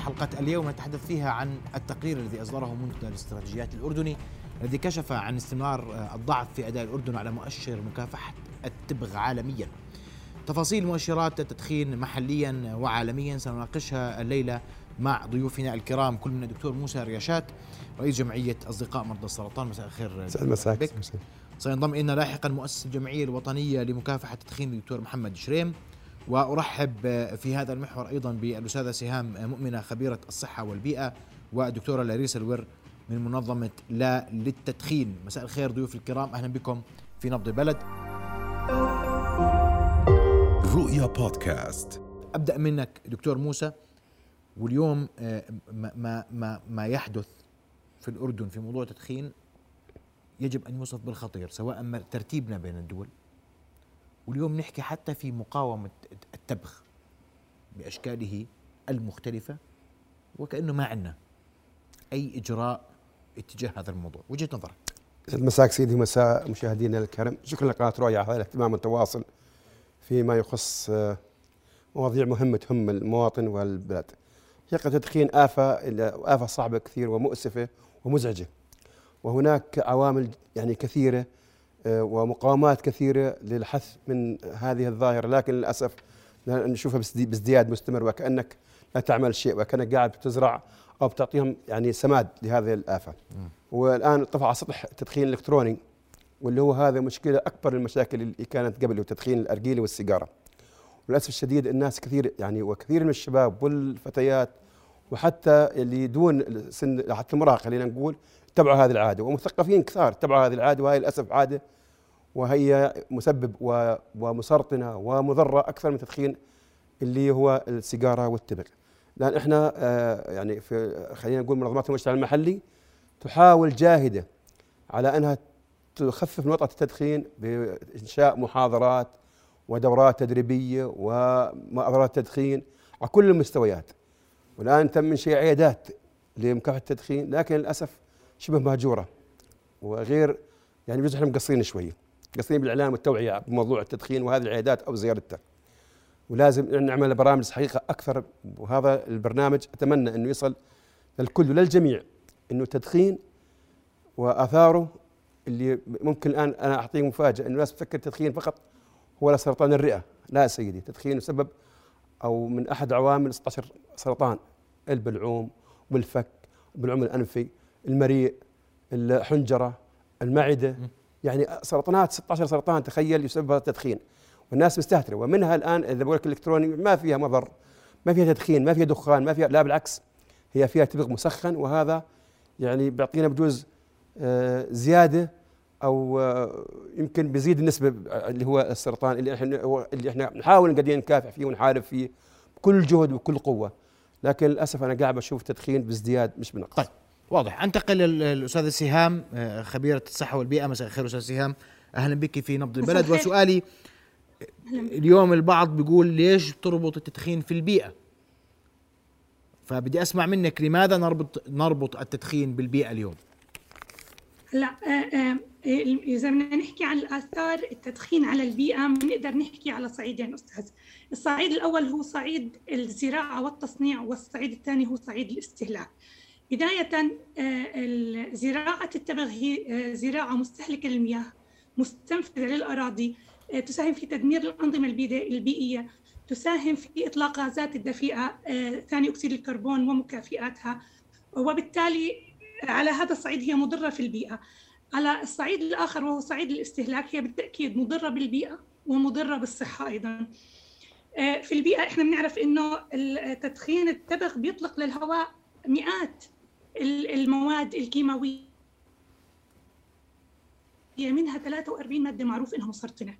حلقة اليوم نتحدث فيها عن التقرير الذي أصدره منتدى الاستراتيجيات الأردني الذي كشف عن استمرار الضعف في أداء الأردن على مؤشر مكافحة التبغ عالميا. تفاصيل مؤشرات التدخين محليا وعالميا سنناقشها الليلة مع ضيوفنا الكرام كل من الدكتور موسى رياشات رئيس جمعية أصدقاء مرضى السرطان. مساء الخير مساك سينضم إلينا لاحقا مؤسس الجمعية الوطنية لمكافحة التدخين الدكتور محمد شريم. وأرحب في هذا المحور أيضا بالأستاذة سهام مؤمنة خبيرة الصحة والبيئة والدكتوره لاريس الور من منظمة لا للتدخين. مساء الخير ضيوف الكرام أهلا بكم في نبض البلد. رؤيا بودكاست. أبدأ منك دكتور موسى. واليوم ما ما ما يحدث في الأردن في موضوع التدخين يجب أن يوصف بالخطير سواء ترتيبنا بين الدول واليوم نحكي حتى في مقاومة التبغ بأشكاله المختلفة وكأنه ما عندنا أي إجراء اتجاه هذا الموضوع. وجهة نظرك. مساك سيدي مساء مشاهدينا الكرام شكرا لقناة رؤيا على الاهتمام المتواصل فيما يخص آه، مواضيع مهمة تهم المواطن والبلاد حقيقة التدخين آفة آفة صعبة كثير ومؤسفة ومزعجة. وهناك عوامل يعني كثيرة ومقاومات كثيرة للحث من هذه الظاهرة. لكن للأسف نشوفها بازدياد مستمر وكأنك لا تعمل شيء وكأنك قاعد بتزرع أو بتعطيهم يعني سماد لهذه الآفة. والآن طفى على سطح التدخين الإلكتروني واللي هو هذا مشكلة أكبر المشاكل اللي كانت قبل تدخين الأرجيلة والسيجارة. وللأسف الشديد الناس كثير يعني وكثير من الشباب والفتيات وحتى اللي دون سن حتى المراهقة خلينا نقول اتبعوا هذه العادة ومثقفين كثار اتبعوا هذه العادة وهي للأسف عادة وهي مسبب ومسرطنة ومضرة أكثر من التدخين اللي هو السيجارة والتبغ. لأن إحنا آه، يعني في خلينا نقول منظمات المجتمع المحلي تحاول جاهدة على أنها تخفف من وطأة التدخين بإنشاء محاضرات ودورات تدريبية ومؤامرات تدخين على كل المستويات. والآن تم إنشاء عيادات لمكافحة التدخين لكن للأسف شبه مهجوره وغير يعني بجوز إحنا مقصرين شوي. مقصرين بالإعلام والتوعية بموضوع التدخين وهذه العيادات أو زيارتها ولازم نعمل برامج حقيقة أكثر. وهذا البرنامج أتمنى إنه يصل للكل وللجميع. إنه التدخين وآثاره اللي ممكن الآن أنا أعطيه مفاجأة. إنه الناس تفكر التدخين فقط هو سرطان الرئة. لا سيدي. التدخين يسبب أو من أحد عوامل 16 سرطان. البلعوم والفك بالعمل الأنفي. المريء الحنجرة المعدة. يعني سرطانات 16 سرطان تخيل يسببها التدخين. والناس مستهترة. ومنها الآن إذا بقول لك الإلكتروني ما فيها مضر ما فيها تدخين ما فيها دخان ما فيها لا بالعكس هي فيها تبغ مسخن. وهذا يعني بيعطينا بجوز آه، زيادة أو آه، يمكن بيزيد النسبة اللي هو السرطان اللي إحنا اللي إحنا نحاول قاعدين نكافح فيه ونحارب فيه بكل جهد وكل قوة. لكن للأسف أنا قاعد بشوف تدخين بازدياد مش بنقص. طيب. واضح. أنتقل للأستاذة سهام آه، خبيرة الصحة والبيئة. مساء الخير أستاذ سهام. أهلا بك في نبض البلد. وسؤالي اليوم البعض بيقول ليش تربط التدخين في البيئة؟ فبدي أسمع منك لماذا نربط نربط التدخين بالبيئة اليوم؟ لا آه، آه، إذا بدنا نحكي عن الآثار التدخين على البيئة بنقدر نحكي على صعيدين أستاذ. الصعيد الأول هو صعيد الزراعة والتصنيع والصعيد الثاني هو صعيد الاستهلاك. بداية آه، زراعة التبغ هي آه، زراعة مستهلكة للمياه مستنفذة للأراضي آه، تساهم في تدمير الأنظمة البيئية تساهم في إطلاق غازات الدفيئة ثاني أكسيد الكربون ومكافئاتها. وبالتالي على هذا الصعيد هي مضرة في البيئة. على الصعيد الآخر وهو صعيد الاستهلاك هي بالتأكيد مضرة بالبيئة ومضرة بالصحة أيضا. في البيئة إحنا بنعرف إنه تدخين التبغ بيطلق للهواء مئات المواد الكيماوية منها 43 مادة معروف إنها مسرطنة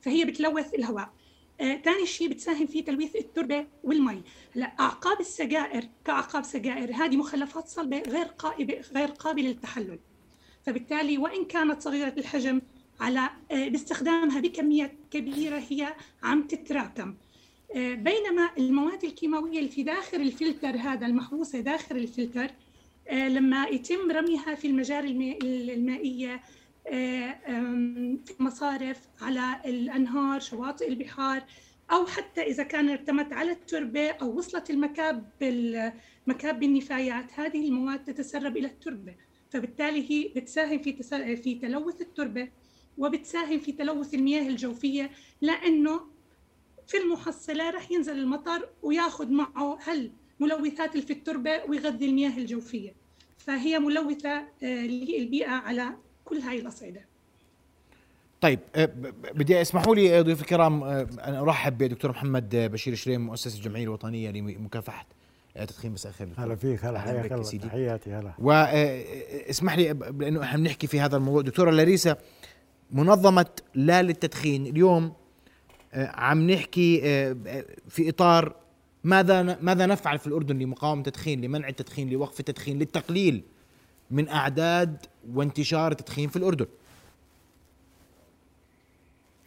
فهي بتلوث الهواء. ثاني آه، شيء بتساهم في تلويث التربة والمي. لا أعقاب السجائر كأعقاب سجائر هذه مخلفات صلبة غير قابلة غير قابلة للتحلل. فبالتالي وإن كانت صغيرة الحجم على آه، باستخدامها بكميات كبيرة هي عم تتراكم آه، بينما المواد الكيماوية اللي في داخل الفلتر هذا المحبوسة داخل الفلتر لما يتم رميها في المجاري المائية آه، في المصارف على الأنهار شواطئ البحار أو حتى إذا كان ارتمت على التربة أو وصلت المكاب مكاب النفايات هذه المواد تتسرب إلى التربة. فبالتالي هي بتساهم في في تلوث التربة وبتساهم في تلوث المياه الجوفية لأنه في المحصلة رح ينزل المطر وياخذ معه هل ملوثات اللي في التربة ويغذي المياه الجوفية. فهي ملوثة آه، للبيئة على كل هاي الأصعدة. طيب آه، بدي اسمحوا لي ضيوف الكرام آه، ان أرحب بدكتور محمد بشير شريم مؤسس الجمعية الوطنية لمكافحة تدخين مساء الخير. هلا فيك هلا حياك الله تحياتي هلا. واسمح لي لأنه إحنا بنحكي في هذا الموضوع. دكتورة لاريسا منظمة لا للتدخين. اليوم عم نحكي في إطار ماذا ماذا نفعل في الأردن لمقاومة التدخين لمنع التدخين لوقف التدخين للتقليل من أعداد وانتشار التدخين في الأردن؟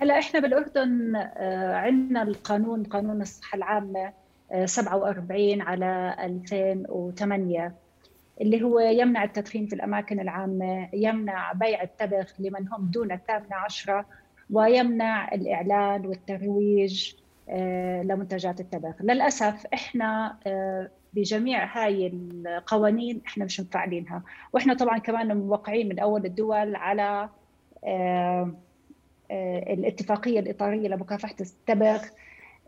هلا إحنا بالأردن آه، عندنا القانون قانون الصحة العامة 47 آه، على 2008 اللي هو يمنع التدخين في الأماكن العامة يمنع بيع التبغ لمن هم دون الثامنة عشرة ويمنع الإعلان والترويج لمنتجات التبغ للأسف إحنا آه، بجميع هاي القوانين إحنا مش مفعلينها وإحنا طبعا كمان موقعين من أول الدول على آه، الاتفاقية الإطارية لمكافحة التبغ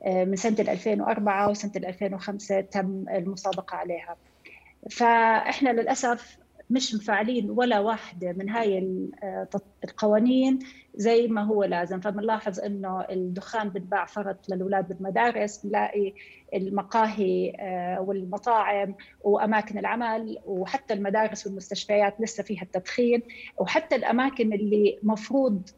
من سنة 2004 وسنة 2005 تم المصادقه عليها. فإحنا للأسف مش مفعلين ولا واحدة من هاي القوانين زي ما هو لازم. فبنلاحظ إنه الدخان بتباع فرط للاولاد بالمدارس بنلاقي المقاهي آه، والمطاعم وأماكن العمل وحتى المدارس والمستشفيات لسه فيها التدخين. وحتى الأماكن اللي مفروض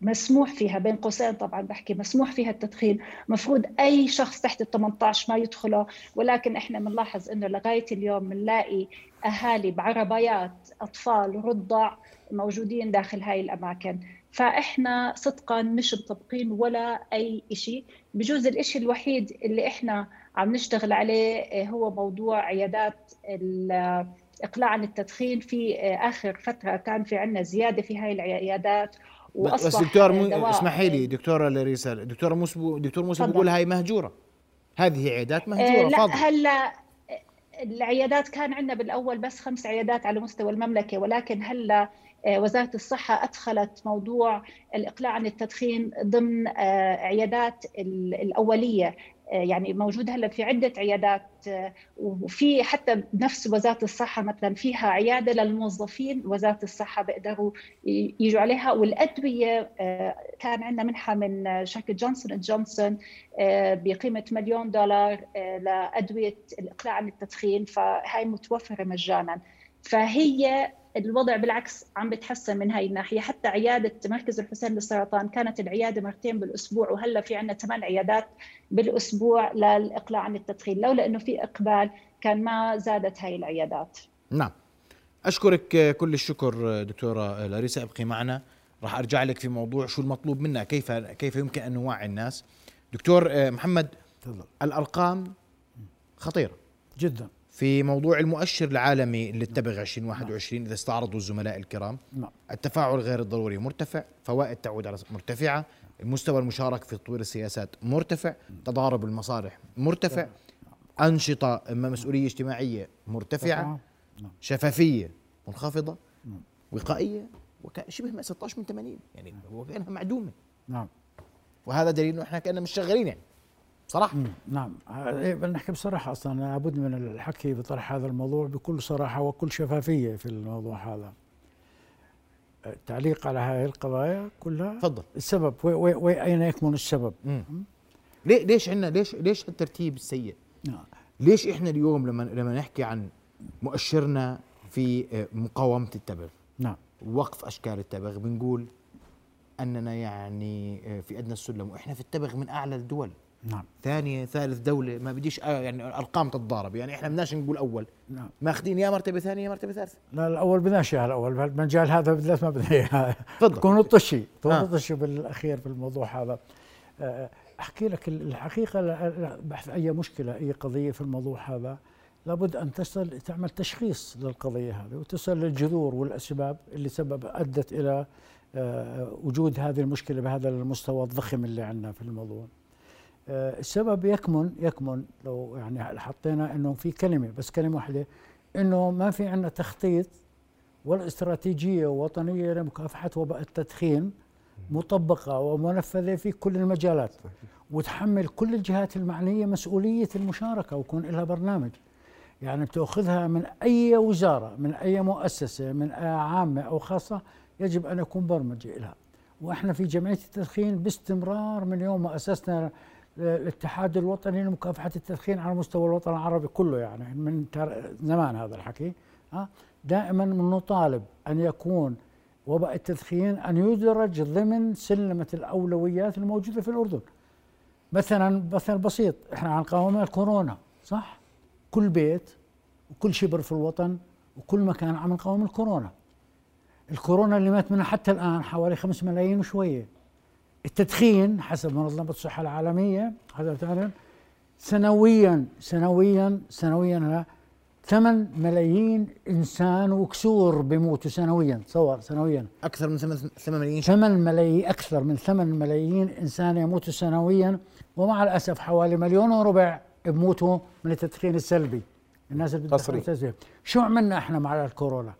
مسموح فيها بين قوسين طبعا بحكي مسموح فيها التدخين. مفروض أي شخص تحت ال 18 ما يدخله ولكن إحنا بنلاحظ إنه لغاية اليوم بنلاقي أهالي بعربيات أطفال رضع موجودين داخل هاي الأماكن. فإحنا صدقا مش مطبقين ولا أي شيء بجوز الشيء الوحيد اللي إحنا عم نشتغل عليه هو موضوع عيادات الاقلاع عن التدخين في آخر فترة كان في عندنا زيادة في هاي العيادات. واصبح بس دكتور مو اسمحي لي دكتوره لاريسا دكتوره موسى دكتور موسى بيقول هاي مهجورة. هذه عيادات مهجورة آه لا هلا العيادات كان عندنا بالأول بس خمس عيادات على مستوى المملكة ولكن هلا آه، وزارة الصحة أدخلت موضوع الإقلاع عن التدخين ضمن آه، عيادات الأولية. يعني موجود هلا في عدة عيادات آه، وفي حتى نفس وزارة الصحة مثلا فيها عيادة للموظفين وزارة الصحة بيقدروا يجوا عليها. والأدوية آه، كان عندنا منحة من شركة جونسون اند جونسون بقيمة مليون دولار لأدوية الإقلاع عن التدخين فهي متوفرة مجانا. فهي الوضع بالعكس عم بتحسن من هاي الناحية. حتى عيادة مركز الحسين للسرطان كانت العيادة مرتين بالأسبوع وهلأ في عندنا ثمان عيادات بالأسبوع للإقلاع عن التدخين. لولا إنه في إقبال كان ما زادت هاي العيادات. نعم. أشكرك كل الشكر دكتورة لاريسا. ابقي معنا. راح أرجع لك في موضوع شو المطلوب منا كيف كيف يمكن أن نوعي الناس. دكتور محمد تفضل. الأرقام خطيرة. جدا. في موضوع المؤشر العالمي للتبغ 2021 إذا استعرضوا الزملاء الكرام نعم. التفاعل غير الضروري مرتفع فوائد تعود على مرتفعة المستوى المشارك في تطوير السياسات مرتفع تضارب المصالح مرتفع أنشطة مسؤولية اجتماعية مرتفعة نعم. شفافية منخفضة نعم. وقائية شبه 16 من 80 يعني هو كأنها معدومة نعم وهذا دليل إنه إحنا كأننا مش شغالين يعني صراحة؟ نعم. إيه، نحكي بصراحة أصلا لابد من الحكي بطرح هذا الموضوع بكل صراحة وكل شفافية في الموضوع هذا. التعليق على هذه القضايا كلها تفضل. السبب وأين يكمن السبب؟ ليه ليش عندنا ليش ليش الترتيب السيء؟ نعم. ليش إحنا اليوم لما لما نحكي عن مؤشرنا في آه، مقاومة التبغ؟ نعم. وقف أشكال التبغ. بنقول أننا يعني آه، في أدنى السلم وإحنا في التبغ من أعلى الدول. نعم. ثانية ثالث دولة ما بديش آه يعني أرقام تتضارب. يعني إحنا بدناش نقول أول. نعم. ماخذين يا مرتبة ثانية يا مرتبة ثالثة. لا الأول بدناش إياها الأول المجال هذا بالذات ما بدنا إياها تفضل. تكون الطشي تكون آه. الطشي بالأخير في الموضوع هذا. آه، أحكي لك الحقيقة بحث أي مشكلة أي قضية في الموضوع هذا لابد أن تصل تعمل تشخيص للقضية هذه وتصل للجذور والأسباب اللي سبب أدت إلى آه، وجود هذه المشكلة بهذا المستوى الضخم اللي عندنا في الموضوع. آه، السبب يكمن يكمن لو يعني حطينا إنه في كلمة بس كلمة واحدة إنه ما في عندنا تخطيط ولا استراتيجيه وطنيه لمكافحة وباء التدخين مطبقة ومنفذة في كل المجالات وتحمل كل الجهات المعنية مسؤولية المشاركة ويكون لها برنامج. يعني بتأخذها من أي وزارة من أي مؤسسة من عامة أو خاصة يجب أن يكون برمجة لها وإحنا في جمعية التدخين باستمرار من يوم ما أسسنا الاتحاد الوطني لمكافحة التدخين على مستوى الوطن العربي كله يعني من زمان هذا الحكي دائما نطالب أن يكون وباء التدخين أن يدرج ضمن سلمة الأولويات الموجودة في الأردن. مثلا مثلا بسيط إحنا عن قوامنا الكورونا صح؟ كل بيت وكل شبر في الوطن وكل مكان عم نقاوم الكورونا. الكورونا اللي مات منها حتى الآن حوالي خمس ملايين وشوية. التدخين حسب منظمة الصحة العالمية هذا سنويا سنويا سنويا 8 ملايين إنسان وكسور بيموتوا سنويا تصور سنويا. أكثر من 8 ملايين؟ 8 ملايين أكثر من 8 ملايين إنسان يموتوا سنويا ومع الأسف حوالي مليون وربع بموتوا من التدخين السلبي. الناس اللي بتدخن شو عملنا إحنا مع الكورونا؟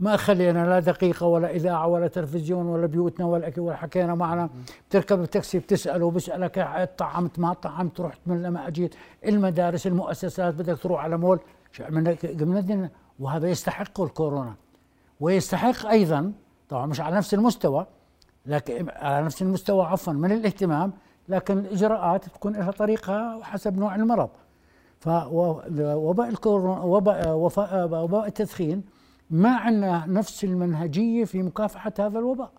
ما خلينا لا دقيقة ولا إذاعة ولا تلفزيون ولا بيوتنا ولا أكل ولا حكينا معنا. بتركب التاكسي بتسأله بيسألك طعمت ما طعمت رحت من لما أجيت. المدارس المؤسسات بدك تروح على مول. شو عملنا؟ قمنا وهذا يستحق الكورونا. ويستحق أيضا طبعا مش على نفس المستوى لكن على نفس المستوى عفوا من الاهتمام لكن الإجراءات تكون لها طريقة حسب نوع المرض. فوباء الكورونا وباء وباء التدخين ما عندنا نفس المنهجية في مكافحة هذا الوباء.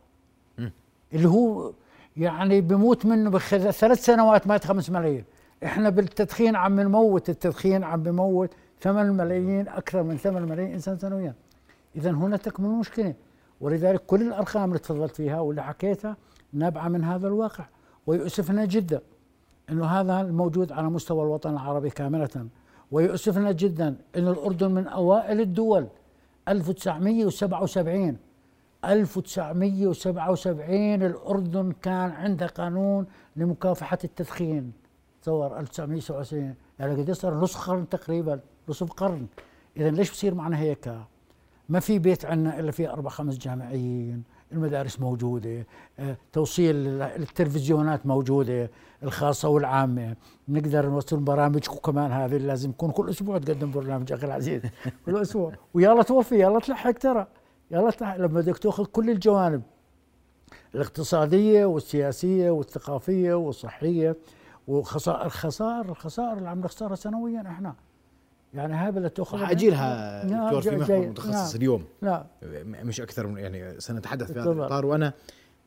اللي هو يعني بموت منه بخلال ثلاث سنوات مات خمس ملايين. إحنا بالتدخين عم نموت التدخين عم بموت ثمان ملايين أكثر من ثمان ملايين إنسان سنويا. اذا هنا تكمن المشكلة. ولذلك كل الأرقام اللي تفضلت فيها واللي حكيتها نابعة من هذا الواقع. ويؤسفنا جدا إنه هذا الموجود على مستوى الوطن العربي كاملة. ويؤسفنا جدا أن الأردن من أوائل الدول 1977 1977 الأردن كان عنده قانون لمكافحة التدخين. تصور 1977 يعني قد صار نصف قرن تقريبا نصف قرن إذا ليش بصير معنا هيك؟ ما في بيت عندنا إلا فيه أربع خمس جامعيين المدارس موجودة آه، توصيل التلفزيونات موجودة الخاصة والعامة. نقدر نوصل برامج كمان هذه لازم يكون كل أسبوع تقدم برنامج أخي العزيز. كل أسبوع. ويلا توفي يلا تلحق ترى. يلا تلحق. لما بدك تاخذ كل الجوانب الاقتصادية والسياسية والثقافية والصحية وخسائر الخسائر الخسائر اللي عم نخسرها سنويا إحنا. يعني اللي تاخذ أجي لها دكتور في محور متخصص نعم. اليوم. لا مش أكثر من يعني سنتحدث في هذا الإطار. وأنا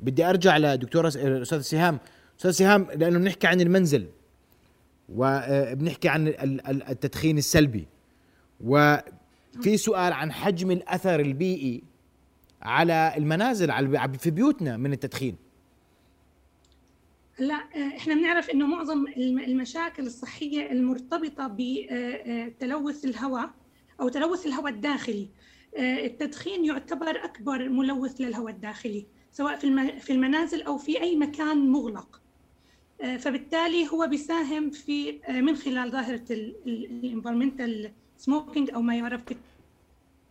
بدي أرجع لدكتوره الأستاذ سهام. أستاذ سهام لأنه بنحكي عن المنزل وبنحكي عن التدخين السلبي. وفي سؤال عن حجم الأثر البيئي على المنازل على في بيوتنا من التدخين. لا إحنا بنعرف إنه معظم المشاكل الصحية المرتبطة بتلوث الهواء أو تلوث الهواء الداخلي. التدخين يعتبر أكبر ملوث للهواء الداخلي سواء في في المنازل أو في أي مكان مغلق. فبالتالي هو بيساهم في من خلال ظاهرة الانفيرمنتال سموكينج أو ما يعرف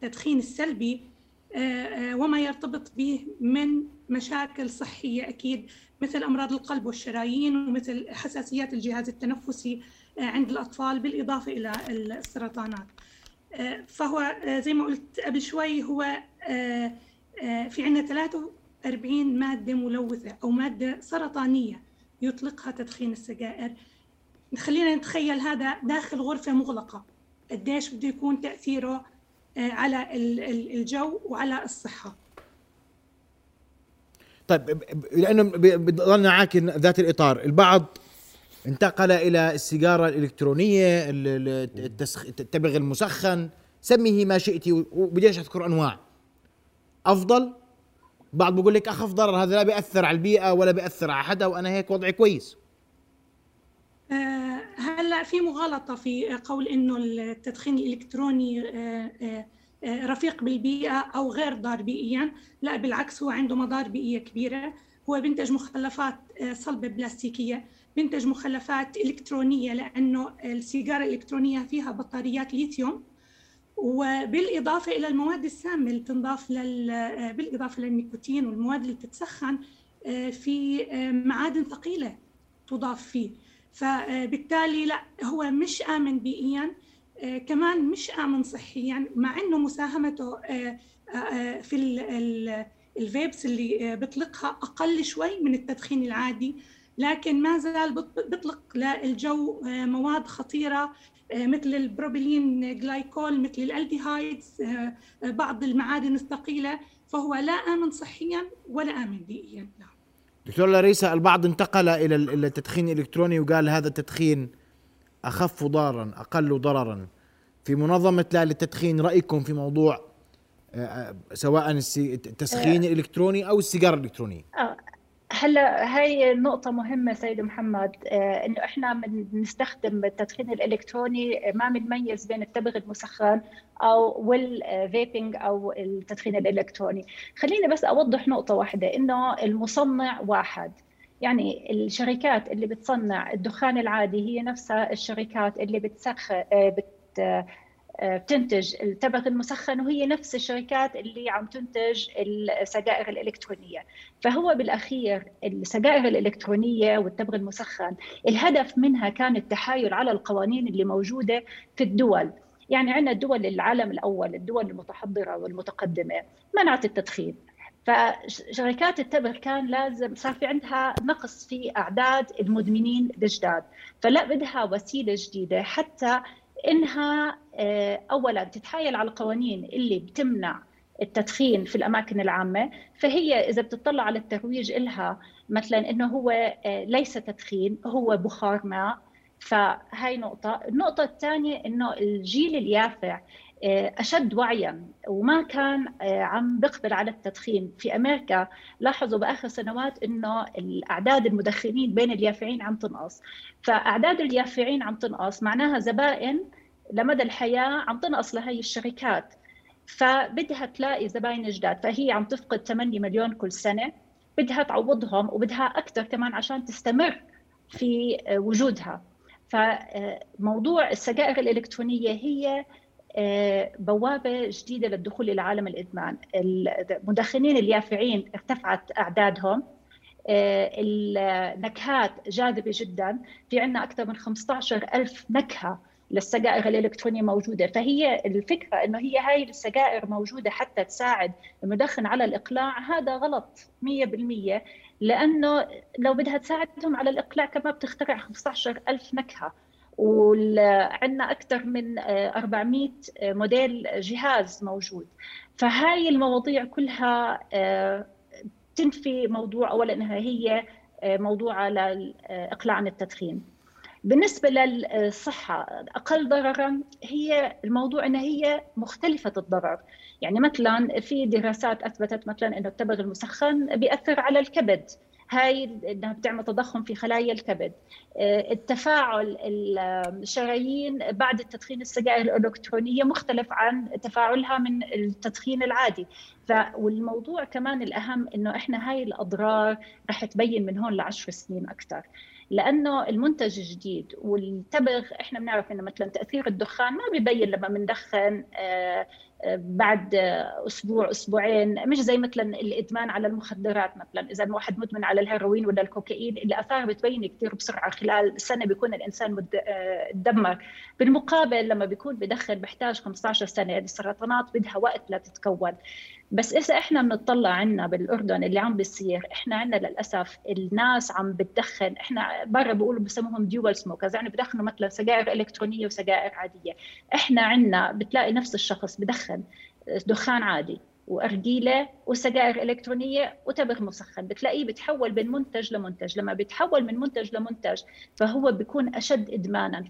بالتدخين السلبي. وما يرتبط به من مشاكل صحية أكيد. مثل أمراض القلب والشرايين ومثل حساسيات الجهاز التنفسي عند الأطفال بالإضافة إلى السرطانات. فهو زي ما قلت قبل شوي هو في عندنا 43 مادة ملوثة أو مادة سرطانية يطلقها تدخين السجائر. خلينا نتخيل هذا داخل غرفة مغلقة. قديش بده يكون تأثيره على الجو وعلى الصحة. طيب لأنه بضلنا عاكن ذات الإطار. البعض انتقل إلى السيجارة الإلكترونية التبغ المسخن. سميه ما شئت وبديش أذكر أنواع. أفضل؟ بعض بقول لك أخف ضرر هذا لا بيأثر على البيئة ولا بيأثر على حدا وأنا هيك وضعي كويس. آه هلأ في مغالطة في قول إنه التدخين الإلكتروني آه آه رفيق بالبيئة أو غير ضار بيئيا. لا بالعكس هو عنده مضار بيئية كبيرة. هو بينتج مخلفات صلبة بلاستيكية بينتج مخلفات إلكترونية لأنه السيجارة الإلكترونية فيها بطاريات ليثيوم. وبالإضافة إلى المواد السامة اللي بتنضاف لل... بالإضافة للنيكوتين والمواد اللي بتتسخن في معادن ثقيلة تضاف فيه. فبالتالي لا هو مش آمن بيئيا. كمان مش آمن صحيا مع أنه مساهمته في الـ vapes اللي بيطلقها أقل شوي من التدخين العادي لكن ما زال بيطلق للجو مواد خطيرة مثل ال propylene glycol مثل ال aldehydes بعض المعادن الثقيلة فهو لا آمن صحيا ولا آمن بيئيا لا. دكتور لاريسا البعض انتقل إلى التدخين الالكتروني وقال هذا التدخين أخف ضررا أقل ضررا. في منظمة لا للتدخين رأيكم في موضوع سواء التسخين الالكتروني أو السيجارة الإلكترونية؟ هلا هاي نقطة مهمة سيد محمد آه إنه إحنا بنستخدم التدخين الإلكتروني ما بنميز بين التبغ المسخن أو والفيبنج أو التدخين الإلكتروني، خليني بس أوضح نقطة واحدة إنه المصنع واحد. يعني الشركات اللي بتصنع الدخان العادي هي نفسها الشركات اللي بتسخن بت بتنتج التبغ المسخن وهي نفس الشركات اللي عم تنتج السجائر الإلكترونية. فهو بالأخير السجائر الإلكترونية والتبغ المسخن الهدف منها كان التحايل على القوانين اللي موجودة في الدول. يعني عندنا الدول العالم الأول الدول المتحضرة والمتقدمة. منعت التدخين. فشركات التبغ كان لازم صار في عندها نقص في أعداد المدمنين الجداد. فلا بدها وسيلة جديدة حتى إنها اولا تتحايل على القوانين اللي بتمنع التدخين في الأماكن العامة. فهي إذا بتطلع على الترويج لها مثلا إنه هو ليس تدخين هو بخار ماء. فهاي نقطة. النقطة الثانية إنه الجيل اليافع أشد وعيا. وما كان عم بيقبل على التدخين في أمريكا لاحظوا بآخر سنوات إنه الأعداد المدخنين بين اليافعين عم تنقص. فأعداد اليافعين عم تنقص معناها زبائن لمدى الحياة عم تنقص لهي الشركات. فبدها تلاقي زباين جداد. فهي عم تفقد 8 مليون كل سنة. بدها تعوضهم وبدها أكثر كمان عشان تستمر في وجودها. فموضوع السجائر الإلكترونية هي بوابة جديدة للدخول إلى عالم الإدمان، المدخنين اليافعين ارتفعت أعدادهم. النكهات جاذبة جدا، في عندنا أكثر من 15 ألف نكهة للسجائر الإلكترونية موجودة، فهي الفكرة إنه هي هاي السجائر موجودة حتى تساعد المدخن على الإقلاع، هذا غلط 100% لأنه لو بدها تساعدهم على الإقلاع كمان بتخترع 15 ألف نكهة. وعندنا أكثر من 400 موديل جهاز موجود. فهاي المواضيع كلها تنفي موضوع أولا أنها هي موضوع للإقلاع عن التدخين. بالنسبة للصحة أقل ضررا هي الموضوع أنها هي مختلفة الضرر. يعني مثلا في دراسات أثبتت مثلا أنه التبغ المسخن بيأثر على الكبد. هاي إنها بتعمل تضخم في خلايا الكبد. التفاعل الشرايين بعد التدخين السجائر الإلكترونية مختلف عن تفاعلها من التدخين العادي. والموضوع كمان الأهم إنه إحنا هاي الأضرار رح تبين من هون لعشر سنين أكثر لأنه المنتج الجديد والتبغ إحنا بنعرف إنه مثلا تأثير الدخان ما بيبين لما بندخن بعد أسبوع أسبوعين مش زي مثلا الإدمان على المخدرات مثلا إذا واحد مدمن على الهيروين ولا الكوكايين الاثار بتبين كثير بسرعة خلال سنة بيكون الإنسان تدمر بالمقابل لما بيكون بدخن بيحتاج 15 سنة السرطانات بدها وقت لتتكون بس إذا إحنا بنطلع عنا بالأردن اللي عم بيصير إحنا عنا للأسف الناس عم بتدخن. إحنا برا بيقولوا بسموهم ديوال سموكرز يعني بدخنوا مثلا سجائر إلكترونية وسجائر عادية. إحنا عنا بتلاقي نفس الشخص بدخن دخان عادي وأرجيلة وسجائر إلكترونية وتبغ مسخن. بتلاقيه بتحول من منتج لمنتج. لما بيتحول من منتج لمنتج فهو بيكون أشد ادمانا.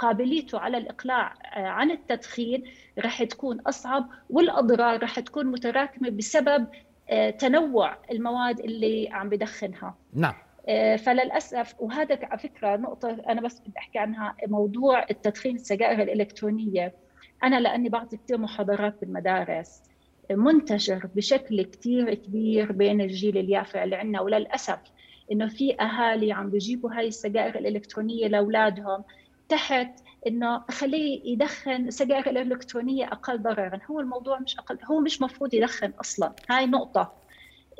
قابليته على الإقلاع عن التدخين رح تكون أصعب والأضرار رح تكون متراكمة بسبب تنوع المواد اللي عم بدخنها. نعم. فللأسف وهذا على فكرة نقطة أنا بس بدي أحكي عنها موضوع التدخين السجائر الإلكترونية. أنا لأني بعطي كثير محاضرات بالمدارس منتشر بشكل كثير كبير بين الجيل اليافع اللي عندنا وللأسف إنه في أهالي عم بيجيبوا هاي السجائر الإلكترونية لأولادهم. تحت إنه خليه يدخن سجائر الإلكترونية أقل ضررا. هو الموضوع مش أقل هو مش مفروض يدخن أصلا. هاي نقطة.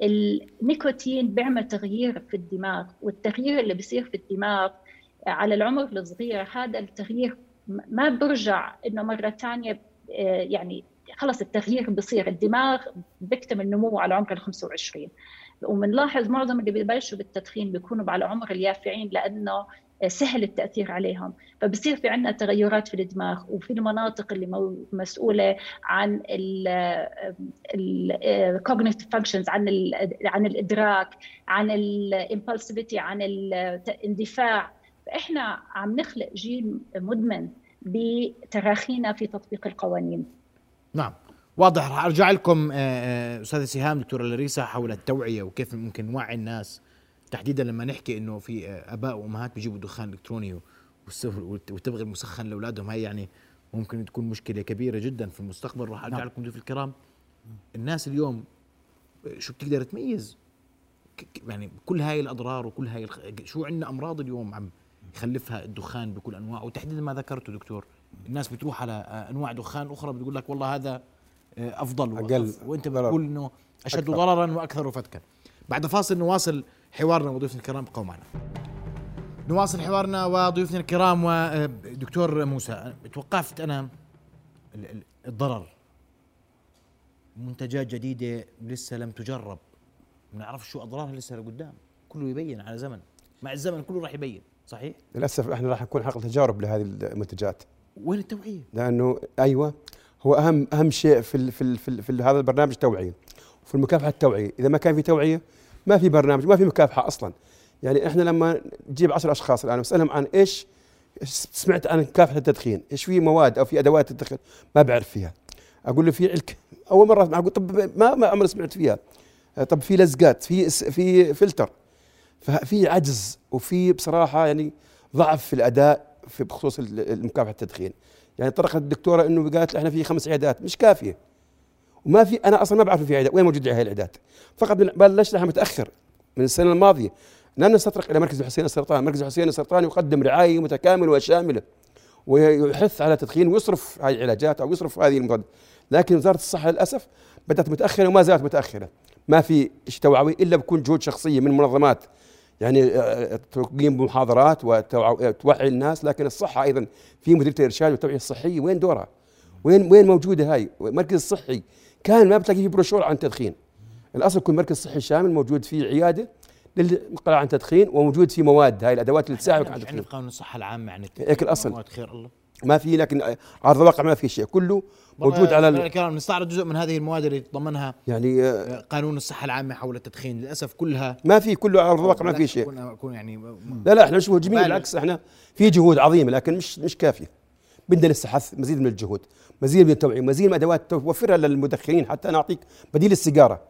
النيكوتين بيعمل تغيير في الدماغ والتغيير اللي بيصير في الدماغ على العمر الصغير هذا التغيير ما برجع إنه مرة ثانية آه، يعني خلص التغيير بصير الدماغ بيكتمل نموه على عمر ال 25 وبنلاحظ معظم اللي ببلشوا بالتدخين بيكونوا على عمر اليافعين لأنه سهل التأثير عليهم. فبصير في عندنا تغيرات في الدماغ وفي المناطق اللي مسؤولة عن ال cognitive functions عن عن الإدراك عن الامبulsivity عن الاندفاع. فإحنا عم نخلق جيل مدمن بتراخينا في تطبيق القوانين. نعم. واضح. رح أرجع لكم أستاذة سهام دكتورة لاريسا حول التوعية وكيف ممكن نوعي الناس تحديدا لما نحكي إنه في أباء وأمهات بيجيبوا دخان إلكتروني والتبغ المسخن لأولادهم هي يعني ممكن تكون مشكلة كبيرة جدا في المستقبل راح أرجع نعم. لكم ضيوف الكرام. الناس اليوم شو بتقدر تميز؟ يعني كل هاي الأضرار وكل هاي الخ... شو عندنا أمراض اليوم عم يخلفها الدخان بكل أنواعه؟ وتحديدا ما ذكرته دكتور؟ الناس بتروح على أنواع دخان أخرى بتقول لك والله هذا آه، أفضل أقل. وأنت بتقول إنه أشد ضررا وأكثر فتكا بعد فاصل نواصل حوارنا وضيوفنا الكرام بقوا معنا. نواصل حوارنا وضيوفنا الكرام ودكتور موسى توقفت أنا الضرر. منتجات جديدة لسه لم تجرب. ما نعرف شو أضرارها لسه لقدام. كله يبين على زمن. مع الزمن كله راح يبين صحيح؟ للأسف إحنا راح نكون حلقه تجارب لهذه المنتجات. وين التوعية؟ لأنه أيوه هو أهم أهم شيء في ال في ال في, ال في هذا البرنامج توعية. وفي المكافحة التوعية. إذا ما كان في توعية ما في برنامج ما في مكافحة أصلا. يعني إحنا لما نجيب عشر أشخاص الآن واسالهم عن إيش؟ سمعت عن مكافحه التدخين إيش في مواد أو في أدوات التدخين؟ ما بعرف فيها. أقول له في علك. أول مرة أسمع أقول طب ما ما عمري سمعت فيها. طب في لزقات في في فلتر. ففي عجز وفي بصراحة يعني ضعف في الأداء في بخصوص مكافحه التدخين. يعني طرقت الدكتورة إنه قالت إحنا في خمس عيادات مش كافية. وما في أنا أصلا ما بعرف في عيادات وين موجود هاي العيادات فقط بلشنا متأخر من السنة الماضية. لم نستطرق إلى مركز الحسين السرطاني، مركز الحسين السرطاني يقدم رعاية متكاملة وشاملة ويحث على تدخين ويصرف هذه العلاجات أو يصرف هذه المضادات. لكن وزارة الصحة للأسف بدأت متأخرة وما زالت متأخرة. ما في شيء توعوي إلا بكون جهود شخصية من منظمات يعني آه، آه، تقيم بمحاضرات وتوعي الناس. لكن الصحة أيضا في مديرية الإرشاد والتوعية الصحية. وين دورها؟ وين وين موجودة هاي؟ المركز الصحي كان ما بتلاقي فيه بروشور عن التدخين الأصل يكون مركز صحي شامل موجود فيه عيادة للمقلع عن التدخين وموجود فيه مواد. هاي الأدوات اللي تساعدك على التدخين قانون الصحة العامة عن التدخين هيك الأصل. خير الله. ما في لكن عرض الواقع ما في شيء. كله موجود على الكلام نستعرض جزء من هذه المواد اللي تضمنها يعني آه، قانون الصحة العامة حول التدخين. للأسف كلها ما في كله على الواقع ما في شيء. كون يعني لا لا إحنا نشوفه جميل بالعكس إحنا في جهود عظيمة لكن مش مش كافية. بدنا لسه حث مزيد من الجهود. مزيد من التوعية مزيد من ادوات توفرها للمدخنين حتى نعطيك بديل السيجارة.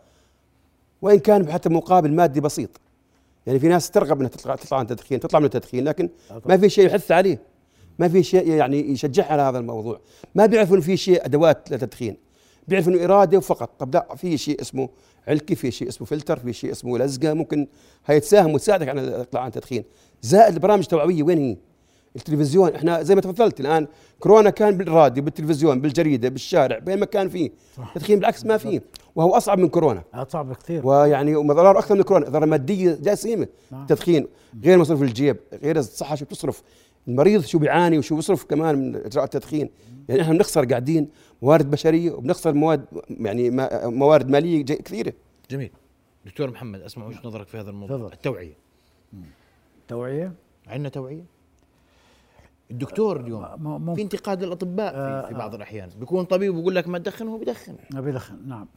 وإن كان حتى مقابل مادي بسيط. يعني في ناس ترغب إنها تطلع تطلع عن التدخين تطلع من التدخين لكن ما في شيء يحث عليه. ما في شيء يعني يشجعها على هذا الموضوع. ما بيعرفوا انه في شيء أدوات للتدخين. بيعرفوا إنه إرادة فقط. طب لا في شيء اسمه علكي في شيء اسمه فلتر في شيء اسمه لزقة. ممكن هي تساهم وتساعدك على الاطلاع عن التدخين. زائد البرامج التوعوية وين هي؟ التلفزيون. إحنا زي ما تفضلت الآن كورونا كان بالراديو بالتلفزيون بالجريدة بالشارع بين ما كان فيه تدخين بالعكس ما فيه. وهو أصعب من كورونا. أصعب كثير ويعني ومضرار أكثر من كورونا. ضرر مادية جسيمه نعم. تدخين غير مصروف الجيب غير الصحة شو بتصرف؟ المريض شو بيعاني وشو بيصرف كمان من اجراء التدخين؟ يعني إحنا بنخسر قاعدين موارد بشرية وبنخسر مواد يعني موارد مالية كثيرة. جميل. دكتور محمد أسمع وجهة نظرك في هذا الموضوع. فضل. التوعية. توعية؟ عندنا توعية؟ الدكتور اليوم ممكن. في انتقاد للأطباء في, في بعض الأحيان. بيكون طبيب ويقول لك ما تدخن هو بيدخن. بيدخن نعم.